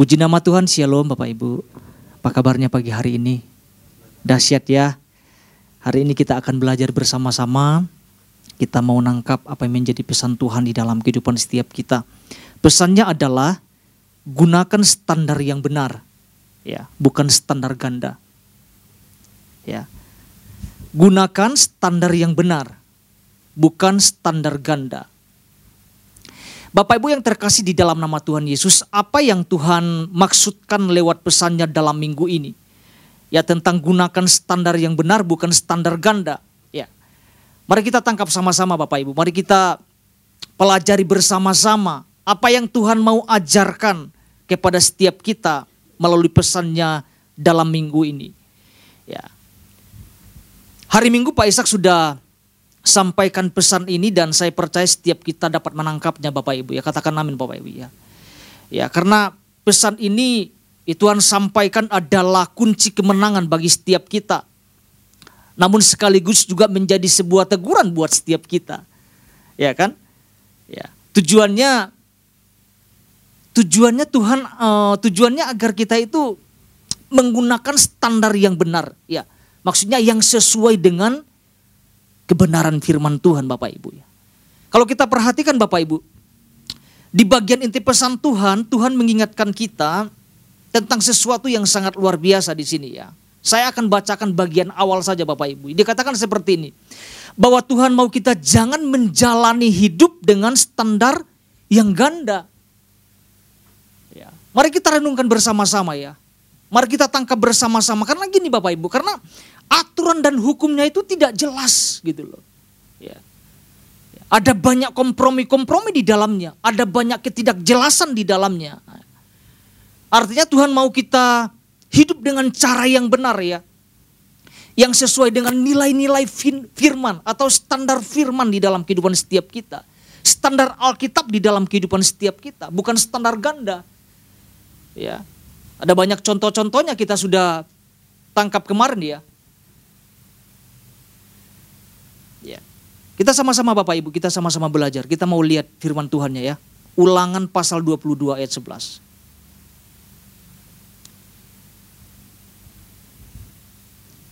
Puji nama Tuhan, Shalom Bapak Ibu. Apa kabarnya pagi hari ini? Dahsyat ya. Hari ini kita akan belajar bersama-sama. Kita mau nangkap apa yang menjadi pesan Tuhan di dalam kehidupan setiap kita. Pesannya adalah gunakan standar yang benar. Ya, bukan standar ganda. Ya. Gunakan standar yang benar, bukan standar ganda. Bapak Ibu yang terkasih di dalam nama Tuhan Yesus, apa yang Tuhan maksudkan lewat pesannya dalam minggu ini? Ya tentang gunakan standar yang benar bukan standar ganda. Ya. Mari kita tangkap sama-sama Bapak Ibu. Mari kita pelajari bersama-sama apa yang Tuhan mau ajarkan kepada setiap kita melalui pesannya dalam minggu ini. Ya. Hari Minggu Pak Ishak sudah sampaikan pesan ini dan saya percaya setiap kita dapat menangkapnya Bapak Ibu ya. Katakan amin Bapak Ibu ya. Ya, karena pesan ini Tuhan sampaikan adalah kunci kemenangan bagi setiap kita. Namun sekaligus juga menjadi sebuah teguran buat setiap kita. Ya kan? Ya. Tujuannya tujuannya Tuhan uh, tujuannya agar kita itu menggunakan standar yang benar, ya. Maksudnya yang sesuai dengan kebenaran firman Tuhan Bapak Ibu ya. Kalau kita perhatikan Bapak Ibu, di bagian inti pesan Tuhan, Tuhan mengingatkan kita tentang sesuatu yang sangat luar biasa di sini ya. Saya akan bacakan bagian awal saja Bapak Ibu. Dikatakan seperti ini. Bahwa Tuhan mau kita jangan menjalani hidup dengan standar yang ganda. Ya. Mari kita renungkan bersama-sama ya. Mari kita tangkap bersama-sama. Karena gini Bapak Ibu, karena aturan dan hukumnya itu tidak jelas gitu loh. Ya. Ada banyak kompromi-kompromi di dalamnya, ada banyak ketidakjelasan di dalamnya. Artinya Tuhan mau kita hidup dengan cara yang benar ya. Yang sesuai dengan nilai-nilai firman atau standar firman di dalam kehidupan setiap kita. Standar Alkitab di dalam kehidupan setiap kita, bukan standar ganda. Ya. Ada banyak contoh-contohnya kita sudah tangkap kemarin ya. Kita sama-sama Bapak Ibu, kita sama-sama belajar. Kita mau lihat firman Tuhannya ya. Ulangan pasal 22 ayat 11.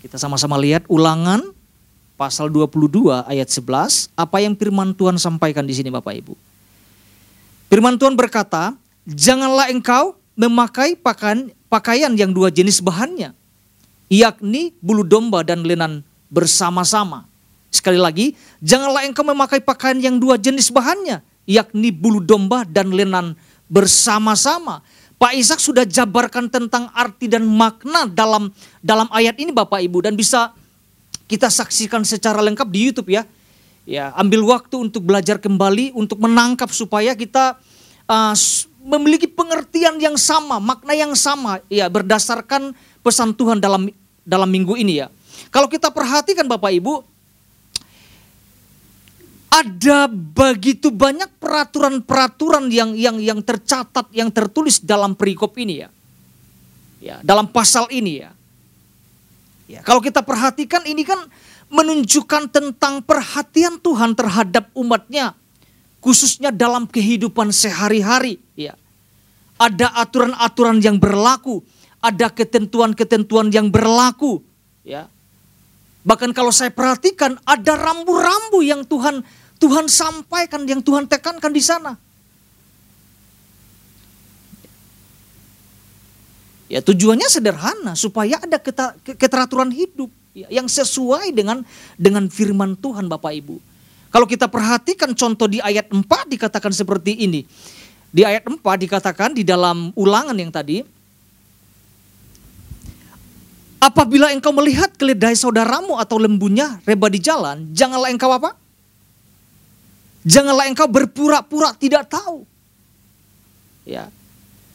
Kita sama-sama lihat ulangan pasal 22 ayat 11. Apa yang firman Tuhan sampaikan di sini Bapak Ibu. Firman Tuhan berkata, janganlah engkau memakai pakaian, pakaian yang dua jenis bahannya. Yakni bulu domba dan lenan bersama-sama Sekali lagi, janganlah engkau memakai pakaian yang dua jenis bahannya, yakni bulu domba dan lenan bersama-sama. Pak Ishak sudah jabarkan tentang arti dan makna dalam dalam ayat ini Bapak Ibu dan bisa kita saksikan secara lengkap di YouTube ya. Ya, ambil waktu untuk belajar kembali untuk menangkap supaya kita uh, memiliki pengertian yang sama, makna yang sama ya berdasarkan pesan Tuhan dalam dalam minggu ini ya. Kalau kita perhatikan Bapak Ibu, ada begitu banyak peraturan-peraturan yang yang yang tercatat, yang tertulis dalam perikop ini ya. Ya, dalam pasal ini ya. Ya, kalau kita perhatikan ini kan menunjukkan tentang perhatian Tuhan terhadap umatnya khususnya dalam kehidupan sehari-hari ya. Ada aturan-aturan yang berlaku, ada ketentuan-ketentuan yang berlaku ya. Bahkan kalau saya perhatikan ada rambu-rambu yang Tuhan Tuhan sampaikan, yang Tuhan tekankan di sana. Ya tujuannya sederhana supaya ada keteraturan hidup ya, yang sesuai dengan dengan firman Tuhan Bapak Ibu. Kalau kita perhatikan contoh di ayat 4 dikatakan seperti ini. Di ayat 4 dikatakan di dalam ulangan yang tadi. Apabila engkau melihat keledai saudaramu atau lembunya reba di jalan, janganlah engkau apa? Janganlah engkau berpura-pura tidak tahu. Ya.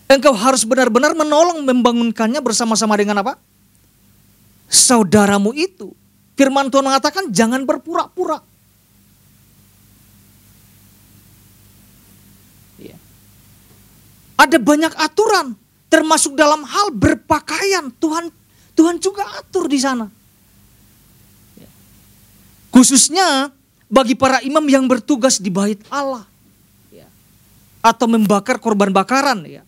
Engkau harus benar-benar menolong membangunkannya bersama-sama dengan apa? Saudaramu itu. Firman Tuhan mengatakan jangan berpura-pura. Ya. Ada banyak aturan termasuk dalam hal berpakaian. Tuhan Tuhan juga atur di sana. Ya. Khususnya bagi para imam yang bertugas di bait Allah ya. atau membakar korban bakaran ya.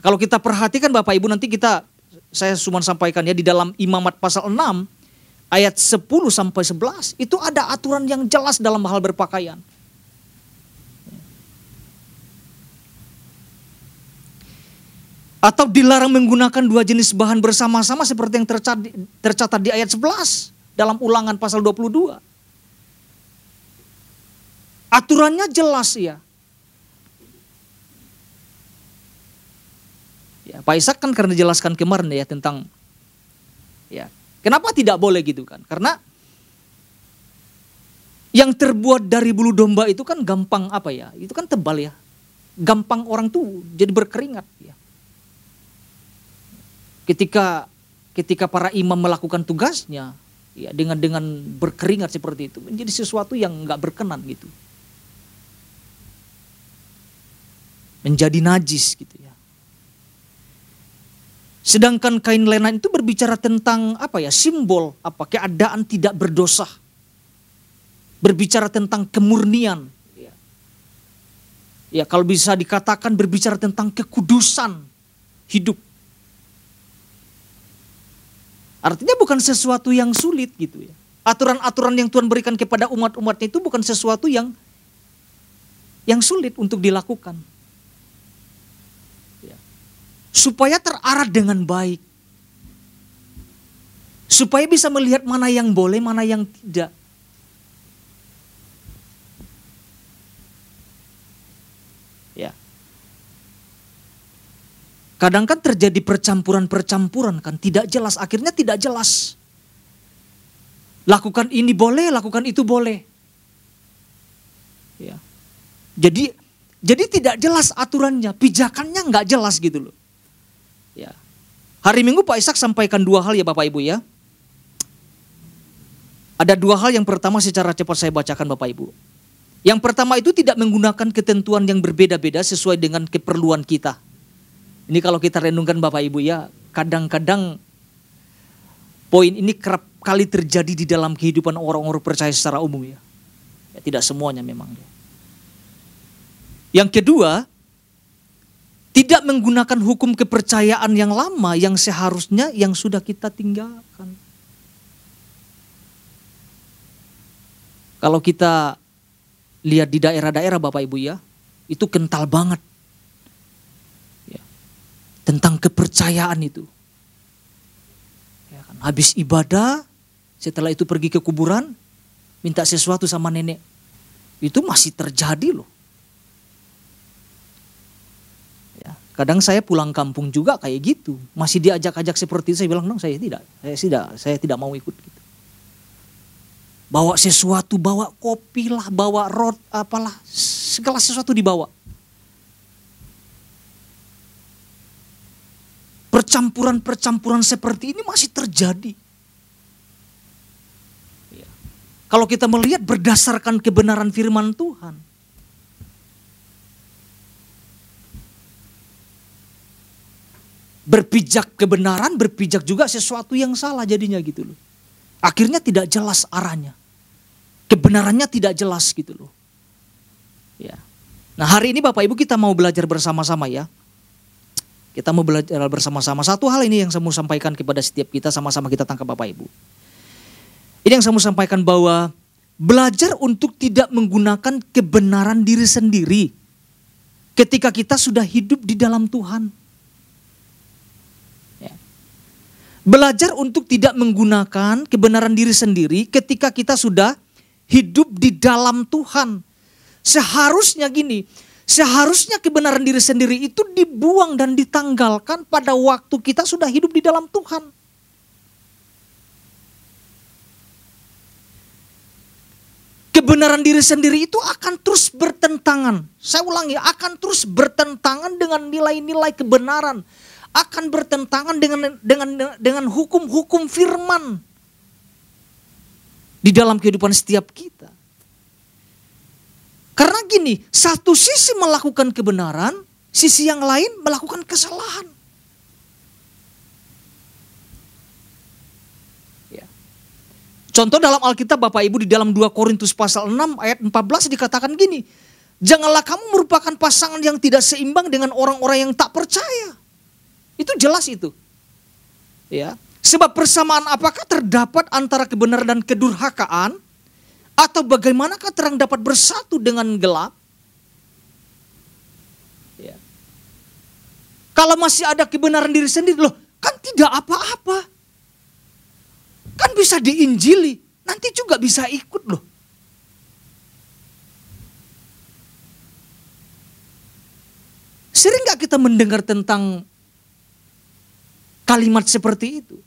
Kalau kita perhatikan Bapak Ibu nanti kita saya cuma sampaikan ya di dalam Imamat pasal 6 ayat 10 sampai 11 itu ada aturan yang jelas dalam hal berpakaian. Atau dilarang menggunakan dua jenis bahan bersama-sama seperti yang tercatat, di ayat 11 dalam ulangan pasal 22. Aturannya jelas ya. ya Pak Ishak kan karena jelaskan kemarin ya tentang ya kenapa tidak boleh gitu kan? Karena yang terbuat dari bulu domba itu kan gampang apa ya? Itu kan tebal ya. Gampang orang tuh jadi berkeringat ya ketika ketika para imam melakukan tugasnya ya dengan dengan berkeringat seperti itu menjadi sesuatu yang nggak berkenan gitu. Menjadi najis gitu ya. Sedangkan kain lenan itu berbicara tentang apa ya simbol apa keadaan tidak berdosa. Berbicara tentang kemurnian. Ya, kalau bisa dikatakan berbicara tentang kekudusan hidup Artinya bukan sesuatu yang sulit gitu ya. Aturan-aturan yang Tuhan berikan kepada umat-umatnya itu bukan sesuatu yang yang sulit untuk dilakukan. Ya. Supaya terarah dengan baik. Supaya bisa melihat mana yang boleh, mana yang tidak. Kadang kan terjadi percampuran-percampuran kan, tidak jelas, akhirnya tidak jelas. Lakukan ini boleh, lakukan itu boleh. Ya. Jadi jadi tidak jelas aturannya, pijakannya nggak jelas gitu loh. Ya. Hari Minggu Pak Ishak sampaikan dua hal ya Bapak Ibu ya. Ada dua hal yang pertama secara cepat saya bacakan Bapak Ibu. Yang pertama itu tidak menggunakan ketentuan yang berbeda-beda sesuai dengan keperluan kita. Ini kalau kita renungkan Bapak Ibu ya, kadang-kadang poin ini kerap kali terjadi di dalam kehidupan orang-orang percaya secara umum ya. ya tidak semuanya memang. Ya. Yang kedua, tidak menggunakan hukum kepercayaan yang lama yang seharusnya yang sudah kita tinggalkan. Kalau kita lihat di daerah-daerah Bapak Ibu ya, itu kental banget tentang kepercayaan itu. Ya kan? Habis ibadah, setelah itu pergi ke kuburan, minta sesuatu sama nenek. Itu masih terjadi loh. Ya, kadang saya pulang kampung juga kayak gitu, masih diajak-ajak seperti itu. Saya bilang, "No, saya tidak. Saya tidak, saya tidak mau ikut gitu." Bawa sesuatu, bawa kopi lah, bawa rot, apalah, segala sesuatu dibawa. Percampuran-percampuran seperti ini masih terjadi. Kalau kita melihat berdasarkan kebenaran firman Tuhan. Berpijak kebenaran, berpijak juga sesuatu yang salah jadinya gitu loh. Akhirnya tidak jelas arahnya. Kebenarannya tidak jelas gitu loh. Ya. Nah hari ini Bapak Ibu kita mau belajar bersama-sama ya kita mau belajar bersama-sama. Satu hal ini yang saya mau sampaikan kepada setiap kita sama-sama kita tangkap Bapak Ibu. Ini yang saya mau sampaikan bahwa belajar untuk tidak menggunakan kebenaran diri sendiri ketika kita sudah hidup di dalam Tuhan. Ya. Belajar untuk tidak menggunakan kebenaran diri sendiri ketika kita sudah hidup di dalam Tuhan. Seharusnya gini, Seharusnya kebenaran diri sendiri itu dibuang dan ditanggalkan pada waktu kita sudah hidup di dalam Tuhan. Kebenaran diri sendiri itu akan terus bertentangan. Saya ulangi, akan terus bertentangan dengan nilai-nilai kebenaran, akan bertentangan dengan dengan dengan hukum-hukum firman di dalam kehidupan setiap kita. Gini, satu sisi melakukan kebenaran, sisi yang lain melakukan kesalahan. Ya. Contoh dalam Alkitab Bapak Ibu di dalam 2 Korintus pasal 6 ayat 14 dikatakan gini. Janganlah kamu merupakan pasangan yang tidak seimbang dengan orang-orang yang tak percaya. Itu jelas itu. Ya. Sebab persamaan apakah terdapat antara kebenaran dan kedurhakaan? Atau bagaimanakah terang dapat bersatu dengan gelap? Ya. Kalau masih ada kebenaran diri sendiri, loh kan tidak apa-apa. Kan bisa diinjili, nanti juga bisa ikut loh. Sering gak kita mendengar tentang kalimat seperti itu?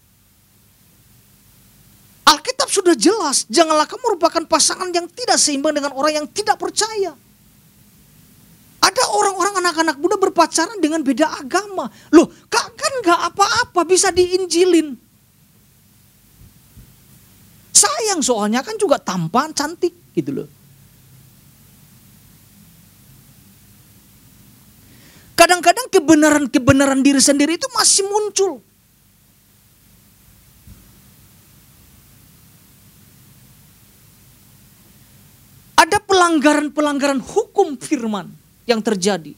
Sudah jelas, janganlah kamu merupakan pasangan yang tidak seimbang dengan orang yang tidak percaya. Ada orang-orang anak-anak muda berpacaran dengan beda agama. Loh, kan gak apa-apa, bisa diinjilin. Sayang soalnya kan juga tampan, cantik gitu loh. Kadang-kadang kebenaran-kebenaran diri sendiri itu masih muncul. Ada pelanggaran-pelanggaran hukum firman yang terjadi.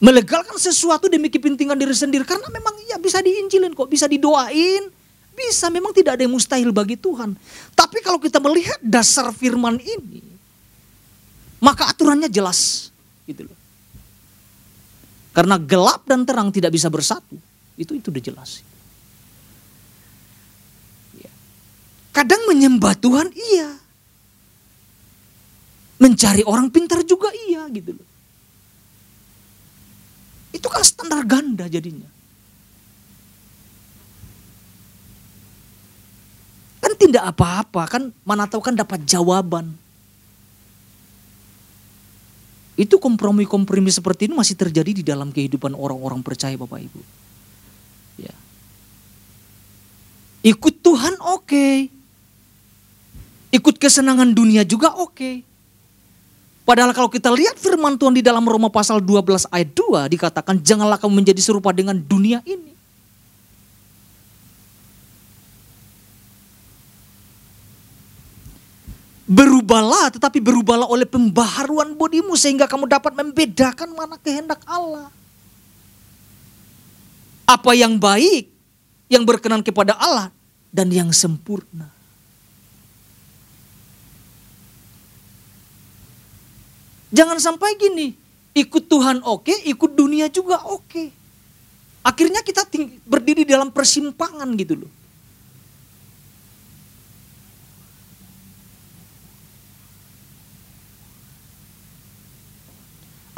Melegalkan sesuatu demi kepentingan diri sendiri karena memang ya bisa diinjilin kok, bisa didoain, bisa memang tidak ada yang mustahil bagi Tuhan. Tapi kalau kita melihat dasar firman ini, maka aturannya jelas gitu loh. Karena gelap dan terang tidak bisa bersatu. Itu itu udah jelas. Ya. Kadang menyembah Tuhan iya. Mencari orang pintar juga iya gitu loh. Itu kan standar ganda jadinya. Kan tidak apa-apa, kan mana tahu kan dapat jawaban. Itu kompromi-kompromi seperti ini masih terjadi di dalam kehidupan orang-orang percaya Bapak Ibu. Ya. Ikut Tuhan oke. Okay. Ikut kesenangan dunia juga oke. Okay. Padahal kalau kita lihat firman Tuhan di dalam Roma pasal 12 ayat 2 dikatakan janganlah kamu menjadi serupa dengan dunia ini. Berubahlah tetapi berubahlah oleh pembaharuan bodimu sehingga kamu dapat membedakan mana kehendak Allah. Apa yang baik, yang berkenan kepada Allah dan yang sempurna. Jangan sampai gini, ikut Tuhan oke, ikut dunia juga oke. Akhirnya kita berdiri dalam persimpangan gitu loh.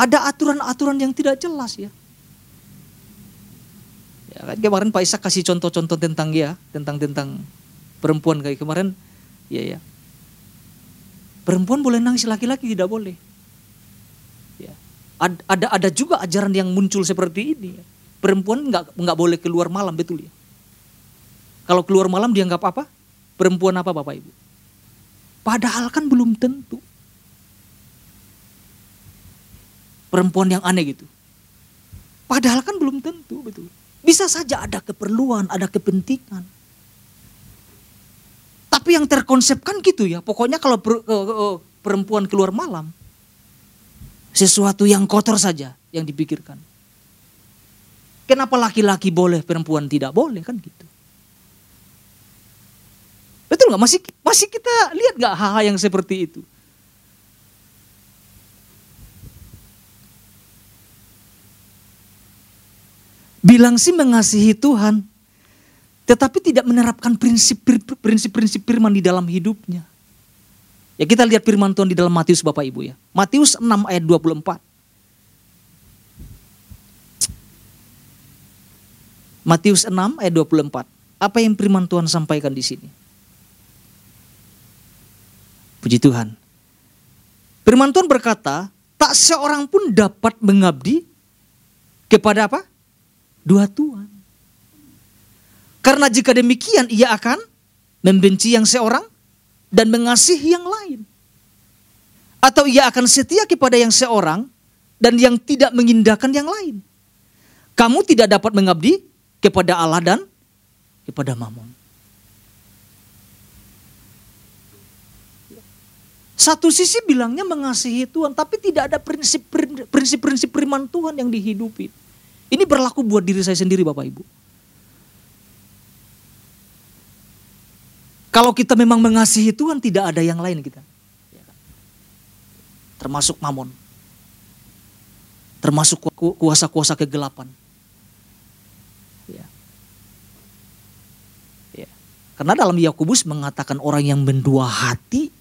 Ada aturan-aturan yang tidak jelas ya. Ya kan kemarin Pak Ishak kasih contoh-contoh tentang ya, tentang tentang perempuan kayak kemarin, ya ya. Perempuan boleh nangis, laki-laki tidak boleh. Ya. Ada ada juga ajaran yang muncul seperti ini. Perempuan nggak nggak boleh keluar malam betul ya. Kalau keluar malam dianggap apa? Perempuan apa Bapak Ibu? Padahal kan belum tentu. perempuan yang aneh gitu. Padahal kan belum tentu betul. Bisa saja ada keperluan, ada kepentingan. Tapi yang terkonsepkan gitu ya, pokoknya kalau uh, uh, perempuan keluar malam, sesuatu yang kotor saja yang dipikirkan. Kenapa laki-laki boleh, perempuan tidak boleh kan gitu. Betul nggak? Masih masih kita lihat nggak hal-hal yang seperti itu? bilang sih mengasihi Tuhan, tetapi tidak menerapkan prinsip-prinsip firman di dalam hidupnya. Ya kita lihat firman Tuhan di dalam Matius Bapak Ibu ya. Matius 6 ayat 24. Matius 6 ayat 24. Apa yang firman Tuhan sampaikan di sini? Puji Tuhan. Firman Tuhan berkata, tak seorang pun dapat mengabdi kepada apa? dua Tuhan. Karena jika demikian ia akan membenci yang seorang dan mengasihi yang lain. Atau ia akan setia kepada yang seorang dan yang tidak mengindahkan yang lain. Kamu tidak dapat mengabdi kepada Allah dan kepada Mammon. Satu sisi bilangnya mengasihi Tuhan, tapi tidak ada prinsip-prinsip firman Tuhan yang dihidupi. Ini berlaku buat diri saya sendiri Bapak Ibu. Kalau kita memang mengasihi Tuhan, tidak ada yang lain kita. Termasuk mamon. Termasuk kuasa-kuasa kegelapan. Ya. Ya. Karena dalam Yakobus mengatakan orang yang mendua hati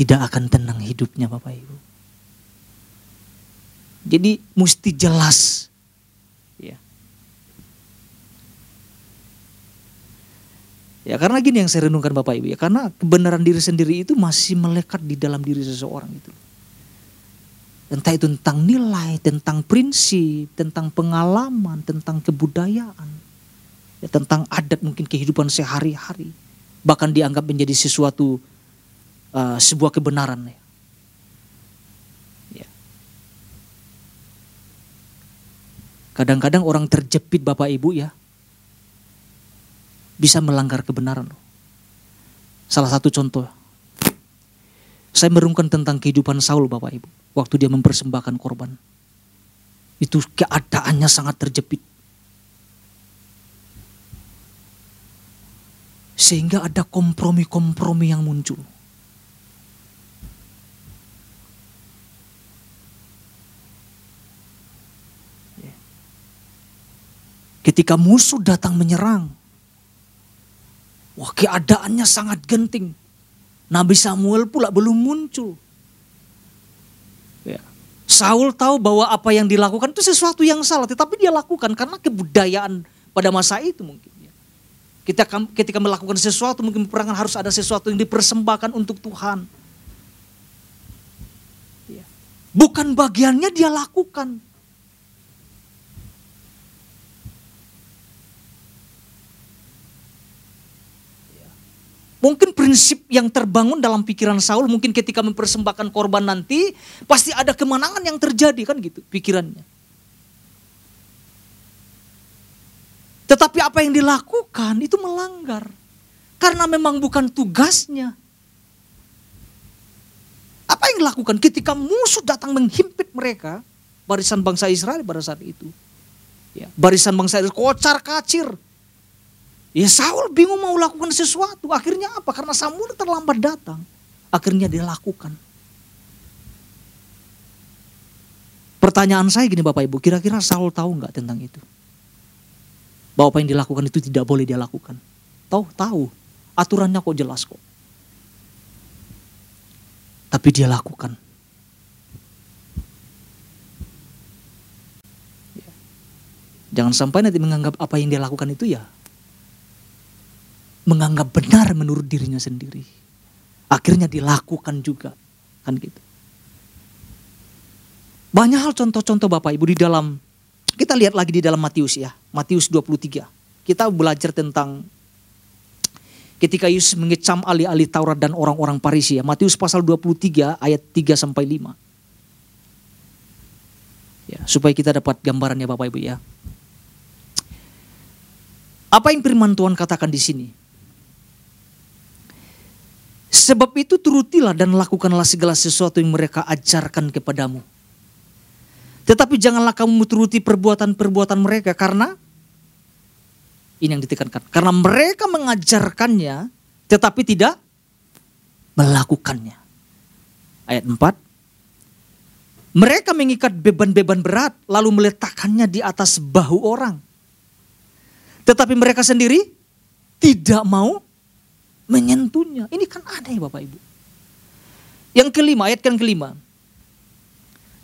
tidak akan tenang hidupnya Bapak Ibu. Jadi mesti jelas. Ya karena gini yang saya renungkan Bapak Ibu ya. Karena kebenaran diri sendiri itu masih melekat di dalam diri seseorang itu. Entah itu tentang nilai, tentang prinsip, tentang pengalaman, tentang kebudayaan. Ya, tentang adat mungkin kehidupan sehari-hari. Bahkan dianggap menjadi sesuatu uh, sebuah kebenaran ya. ya. Kadang-kadang orang terjepit Bapak Ibu ya. Bisa melanggar kebenaran. Salah satu contoh. Saya merungkan tentang kehidupan Saul Bapak Ibu. Waktu dia mempersembahkan korban. Itu keadaannya sangat terjepit. Sehingga ada kompromi-kompromi yang muncul. Ketika musuh datang menyerang, wah keadaannya sangat genting. Nabi Samuel pula belum muncul. Ya. Saul tahu bahwa apa yang dilakukan itu sesuatu yang salah, tetapi dia lakukan karena kebudayaan pada masa itu mungkin. Ya. Kita ketika melakukan sesuatu mungkin peperangan harus ada sesuatu yang dipersembahkan untuk Tuhan. Ya. Bukan bagiannya dia lakukan. Mungkin prinsip yang terbangun dalam pikiran Saul mungkin ketika mempersembahkan korban nanti pasti ada kemenangan yang terjadi kan gitu pikirannya. Tetapi apa yang dilakukan itu melanggar. Karena memang bukan tugasnya. Apa yang dilakukan ketika musuh datang menghimpit mereka, barisan bangsa Israel pada saat itu. Ya, barisan bangsa Israel kocar kacir, Ya Saul bingung mau lakukan sesuatu. Akhirnya apa? Karena Samuel terlambat datang. Akhirnya dia lakukan. Pertanyaan saya gini Bapak Ibu, kira-kira Saul tahu nggak tentang itu? Bahwa apa yang dilakukan itu tidak boleh dia lakukan. Tahu? Tahu. Aturannya kok jelas kok. Tapi dia lakukan. Jangan sampai nanti menganggap apa yang dia lakukan itu ya menganggap benar menurut dirinya sendiri. Akhirnya dilakukan juga. Kan gitu. Banyak hal contoh-contoh Bapak Ibu di dalam kita lihat lagi di dalam Matius ya, Matius 23. Kita belajar tentang ketika Yesus mengecam ahli-ahli Taurat dan orang-orang Parisi ya. Matius pasal 23 ayat 3 sampai 5. Ya, supaya kita dapat gambarannya Bapak Ibu ya. Apa yang firman Tuhan katakan di sini? Sebab itu turutilah dan lakukanlah segala sesuatu yang mereka ajarkan kepadamu. Tetapi janganlah kamu turuti perbuatan-perbuatan mereka karena ini yang ditekankan. Karena mereka mengajarkannya tetapi tidak melakukannya. Ayat 4. Mereka mengikat beban-beban berat lalu meletakkannya di atas bahu orang. Tetapi mereka sendiri tidak mau menyentuhnya. Ini kan aneh Bapak Ibu. Yang kelima, ayat yang kelima.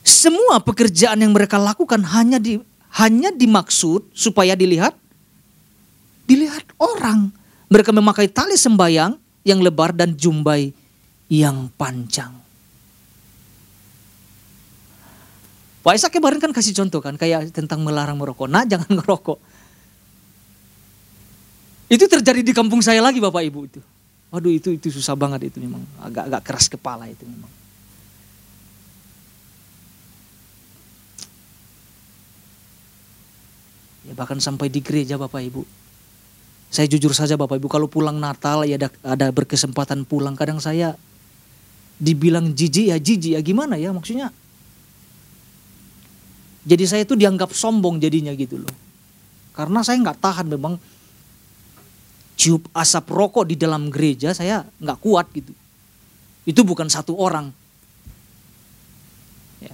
Semua pekerjaan yang mereka lakukan hanya di hanya dimaksud supaya dilihat dilihat orang. Mereka memakai tali sembayang yang lebar dan jumbai yang panjang. Pak Isa kemarin kan kasih contoh kan kayak tentang melarang merokok. Nah jangan ngerokok. Itu terjadi di kampung saya lagi Bapak Ibu itu. Waduh itu itu susah banget itu memang agak-agak keras kepala itu memang. Ya bahkan sampai di gereja Bapak Ibu. Saya jujur saja Bapak Ibu, kalau pulang Natal ya ada, ada berkesempatan pulang, kadang saya dibilang jijik ya jijik ya gimana ya maksudnya. Jadi saya itu dianggap sombong jadinya gitu loh. Karena saya nggak tahan memang cium asap rokok di dalam gereja saya nggak kuat gitu. Itu bukan satu orang. Ya.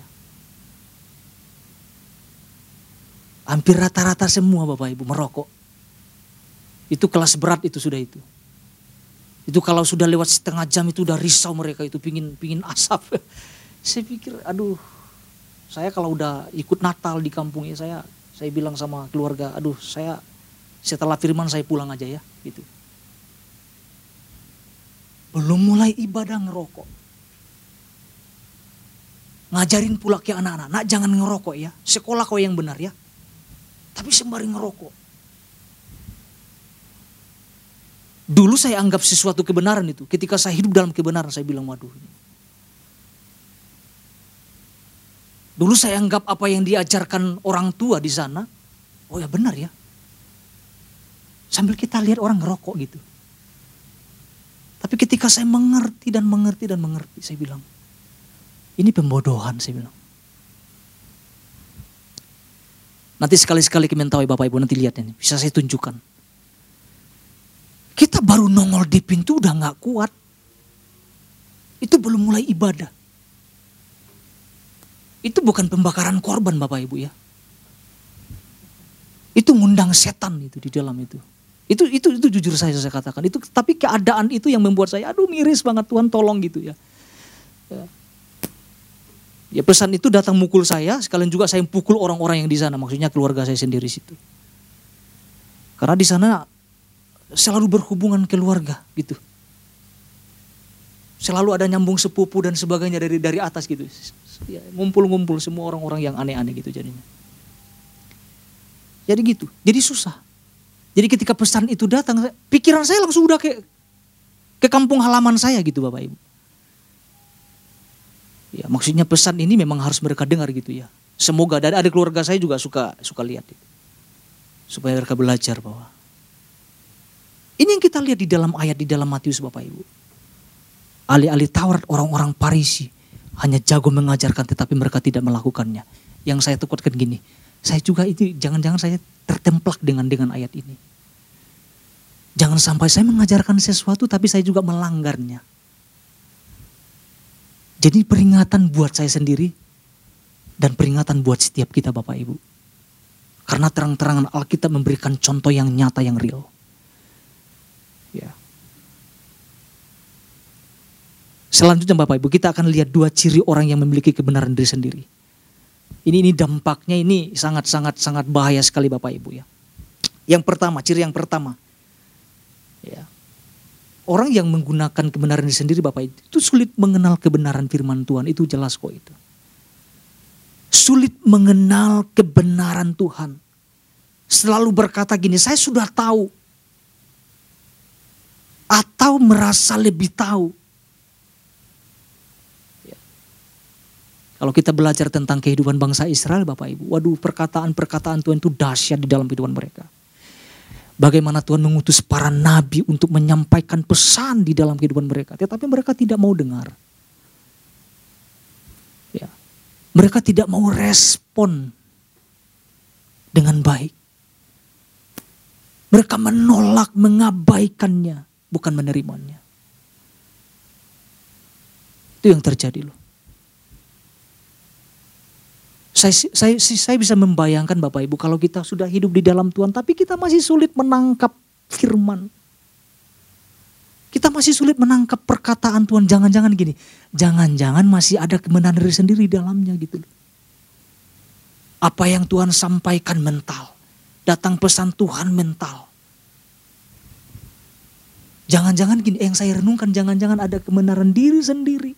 Hampir rata-rata semua Bapak Ibu merokok. Itu kelas berat itu sudah itu. Itu kalau sudah lewat setengah jam itu udah risau mereka itu pingin pingin asap. saya pikir aduh saya kalau udah ikut Natal di kampungnya saya saya bilang sama keluarga aduh saya setelah firman saya pulang aja ya gitu. Belum mulai ibadah ngerokok. Ngajarin pula ke anak-anak, nak jangan ngerokok ya. Sekolah kau yang benar ya. Tapi sembari ngerokok. Dulu saya anggap sesuatu kebenaran itu. Ketika saya hidup dalam kebenaran, saya bilang, waduh. Dulu saya anggap apa yang diajarkan orang tua di sana, oh ya benar ya. Sambil kita lihat orang ngerokok gitu. Tapi ketika saya mengerti dan mengerti dan mengerti, saya bilang, ini pembodohan, saya bilang. Nanti sekali-sekali kementawai Bapak Ibu, nanti lihat ini, bisa saya tunjukkan kita baru nongol di pintu udah gak kuat. Itu belum mulai ibadah. Itu bukan pembakaran korban Bapak Ibu ya. Itu ngundang setan itu di dalam itu. Itu itu itu jujur saya saya katakan. Itu tapi keadaan itu yang membuat saya aduh miris banget Tuhan tolong gitu ya. Ya, ya pesan itu datang mukul saya, sekalian juga saya pukul orang-orang yang di sana, maksudnya keluarga saya sendiri situ. Karena di sana selalu berhubungan keluarga gitu. Selalu ada nyambung sepupu dan sebagainya dari dari atas gitu. Ya, ngumpul-ngumpul semua orang-orang yang aneh-aneh gitu jadinya. Jadi gitu, jadi susah. Jadi ketika pesan itu datang, pikiran saya langsung udah ke ke kampung halaman saya gitu Bapak Ibu. Ya, maksudnya pesan ini memang harus mereka dengar gitu ya. Semoga dan ada keluarga saya juga suka suka lihat itu. Supaya mereka belajar bahwa ini yang kita lihat di dalam ayat di dalam Matius Bapak Ibu. Alih-alih Taurat orang-orang Parisi hanya jago mengajarkan tetapi mereka tidak melakukannya. Yang saya takutkan gini, saya juga itu jangan-jangan saya tertemplak dengan dengan ayat ini. Jangan sampai saya mengajarkan sesuatu tapi saya juga melanggarnya. Jadi peringatan buat saya sendiri dan peringatan buat setiap kita Bapak Ibu. Karena terang-terangan Alkitab memberikan contoh yang nyata yang real. Ya. Selanjutnya Bapak Ibu kita akan lihat dua ciri orang yang memiliki kebenaran diri sendiri. Ini ini dampaknya ini sangat sangat sangat bahaya sekali Bapak Ibu ya. Yang pertama, ciri yang pertama. Ya. Orang yang menggunakan kebenaran diri sendiri Bapak Ibu itu sulit mengenal kebenaran firman Tuhan, itu jelas kok itu. Sulit mengenal kebenaran Tuhan. Selalu berkata gini, saya sudah tahu atau merasa lebih tahu. Kalau kita belajar tentang kehidupan bangsa Israel Bapak Ibu, waduh perkataan-perkataan Tuhan itu dahsyat di dalam kehidupan mereka. Bagaimana Tuhan mengutus para nabi untuk menyampaikan pesan di dalam kehidupan mereka. Tetapi mereka tidak mau dengar. Ya. Mereka tidak mau respon dengan baik. Mereka menolak, mengabaikannya bukan menerimanya. Itu yang terjadi loh. Saya, saya, saya bisa membayangkan Bapak Ibu kalau kita sudah hidup di dalam Tuhan tapi kita masih sulit menangkap firman. Kita masih sulit menangkap perkataan Tuhan. Jangan-jangan gini, jangan-jangan masih ada kebenaran diri sendiri di dalamnya gitu. Apa yang Tuhan sampaikan mental. Datang pesan Tuhan mental. Jangan-jangan gini, yang saya renungkan jangan-jangan ada kebenaran diri sendiri.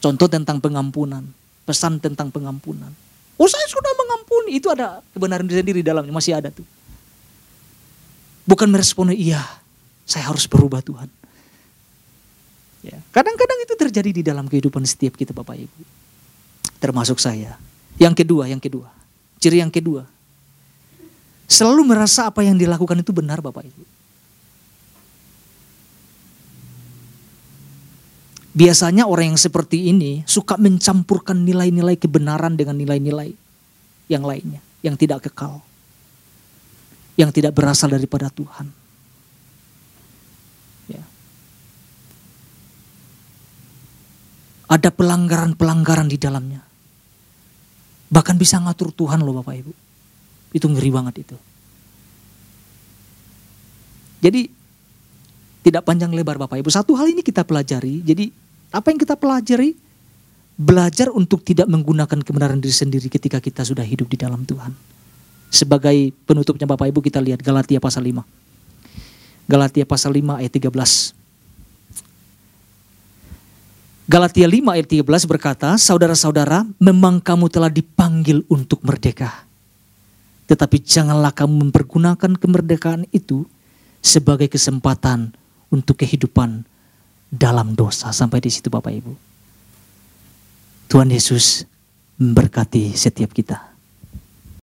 Contoh tentang pengampunan, pesan tentang pengampunan. Oh saya sudah mengampuni, itu ada kebenaran diri sendiri dalamnya, masih ada tuh. Bukan merespon, iya saya harus berubah Tuhan. Ya, kadang-kadang itu terjadi di dalam kehidupan setiap kita Bapak Ibu. Termasuk saya. Yang kedua, yang kedua. Ciri yang kedua. Selalu merasa apa yang dilakukan itu benar Bapak Ibu. Biasanya orang yang seperti ini suka mencampurkan nilai-nilai kebenaran dengan nilai-nilai yang lainnya, yang tidak kekal. Yang tidak berasal daripada Tuhan. Ya. Ada pelanggaran-pelanggaran di dalamnya. Bahkan bisa ngatur Tuhan loh Bapak Ibu. Itu ngeri banget itu. Jadi tidak panjang lebar Bapak Ibu. Satu hal ini kita pelajari. Jadi apa yang kita pelajari? Belajar untuk tidak menggunakan kebenaran diri sendiri ketika kita sudah hidup di dalam Tuhan. Sebagai penutupnya Bapak Ibu kita lihat Galatia pasal 5. Galatia pasal 5 ayat 13. Galatia 5 ayat 13 berkata, Saudara-saudara, memang kamu telah dipanggil untuk merdeka. Tetapi janganlah kamu mempergunakan kemerdekaan itu sebagai kesempatan untuk kehidupan dalam dosa. Sampai di situ Bapak Ibu. Tuhan Yesus memberkati setiap kita.